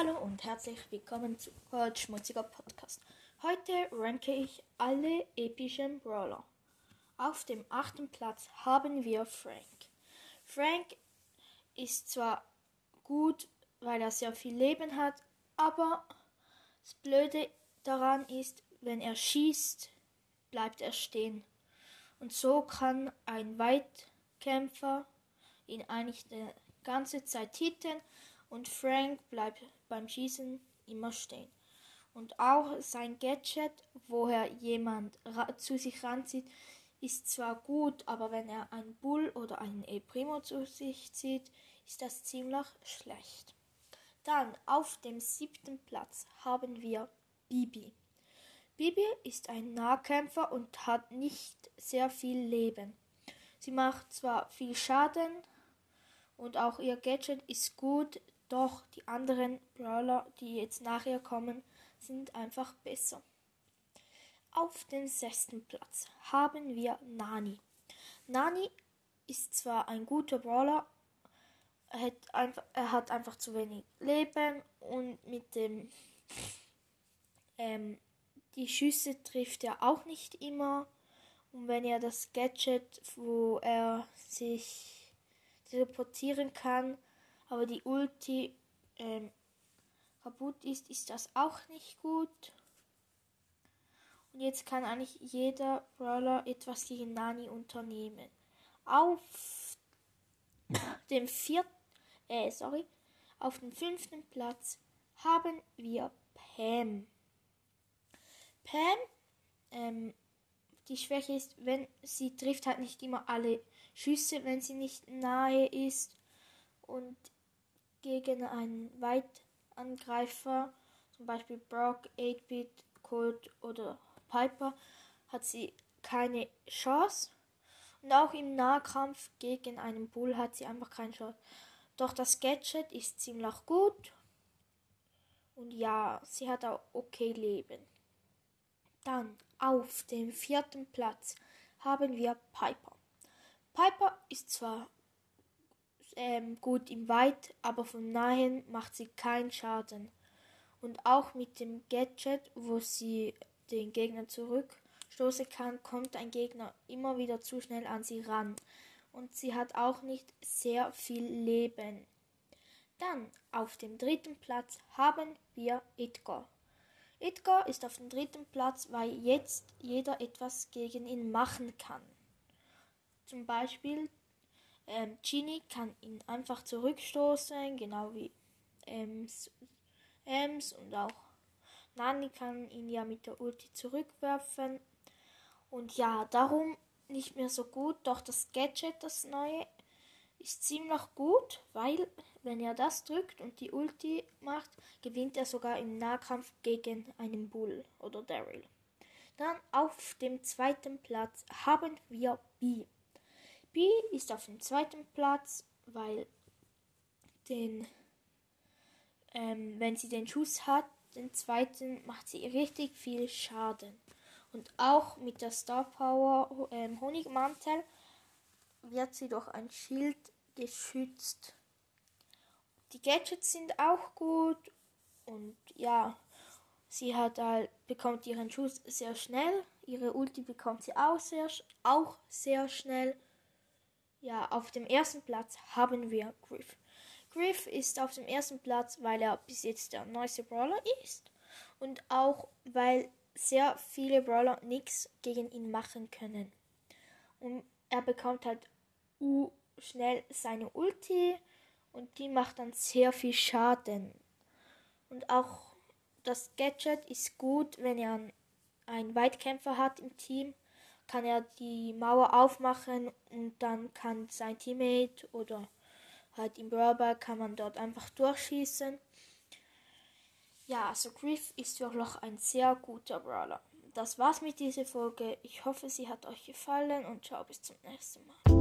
Hallo und herzlich willkommen zu Schmutziger Podcast. Heute ranke ich alle epischen Brawler. Auf dem achten Platz haben wir Frank. Frank ist zwar gut, weil er sehr viel Leben hat, aber das Blöde daran ist, wenn er schießt, bleibt er stehen. Und so kann ein Weitkämpfer ihn eigentlich die ganze Zeit hitten und Frank bleibt beim Schießen immer stehen. Und auch sein Gadget, wo er jemand zu sich ranzieht, ist zwar gut, aber wenn er einen Bull oder einen E Primo zu sich zieht, ist das ziemlich schlecht. Dann auf dem siebten Platz haben wir Bibi. Bibi ist ein Nahkämpfer und hat nicht sehr viel Leben. Sie macht zwar viel Schaden und auch ihr Gadget ist gut, doch die anderen Brawler, die jetzt nachher kommen, sind einfach besser. Auf dem sechsten Platz haben wir Nani. Nani ist zwar ein guter Brawler, er hat einfach, zu wenig Leben und mit dem ähm, die Schüsse trifft er auch nicht immer. Und wenn er das Gadget, wo er sich teleportieren kann, aber die Ulti ähm, kaputt ist, ist das auch nicht gut. Und jetzt kann eigentlich jeder Brawler etwas gegen Nani unternehmen. Auf dem vierten, äh, sorry, auf dem fünften Platz haben wir Pam. Pam, ähm, die Schwäche ist, wenn sie trifft halt nicht immer alle Schüsse, wenn sie nicht nahe ist. Und gegen einen Weitangreifer, zum Beispiel Brock, 8-Bit, Colt oder Piper, hat sie keine Chance. Und auch im Nahkampf gegen einen Bull hat sie einfach keine Chance. Doch das Gadget ist ziemlich gut. Und ja, sie hat auch okay Leben. Dann auf dem vierten Platz haben wir Piper. Piper ist zwar ähm, gut im Weit, aber von nahen macht sie keinen Schaden. Und auch mit dem Gadget, wo sie den Gegner zurückstoßen kann, kommt ein Gegner immer wieder zu schnell an sie ran. Und sie hat auch nicht sehr viel Leben. Dann auf dem dritten Platz haben wir Edgar. Edgar ist auf dem dritten Platz, weil jetzt jeder etwas gegen ihn machen kann. Zum Beispiel Genie kann ihn einfach zurückstoßen, genau wie Ems, Ems und auch Nani kann ihn ja mit der Ulti zurückwerfen. Und ja, darum nicht mehr so gut, doch das Gadget, das neue, ist ziemlich gut, weil wenn er das drückt und die Ulti macht, gewinnt er sogar im Nahkampf gegen einen Bull oder Daryl. Dann auf dem zweiten Platz haben wir B. B ist auf dem zweiten Platz, weil den, ähm, wenn sie den Schuss hat, den zweiten macht sie richtig viel Schaden. Und auch mit der Star Power ähm, Honigmantel wird sie durch ein Schild geschützt. Die Gadgets sind auch gut und ja, sie hat halt, bekommt ihren Schuss sehr schnell. Ihre Ulti bekommt sie auch sehr, auch sehr schnell. Ja, auf dem ersten Platz haben wir Griff. Griff ist auf dem ersten Platz, weil er bis jetzt der neueste Brawler ist und auch weil sehr viele Brawler nichts gegen ihn machen können. Und er bekommt halt U schnell seine Ulti und die macht dann sehr viel Schaden. Und auch das Gadget ist gut, wenn er einen Weitkämpfer hat im Team kann er die Mauer aufmachen und dann kann sein Teammate oder halt im Brawler kann man dort einfach durchschießen. Ja, also Griff ist wirklich ein sehr guter Brawler. Das war's mit dieser Folge. Ich hoffe, sie hat euch gefallen und ciao bis zum nächsten Mal.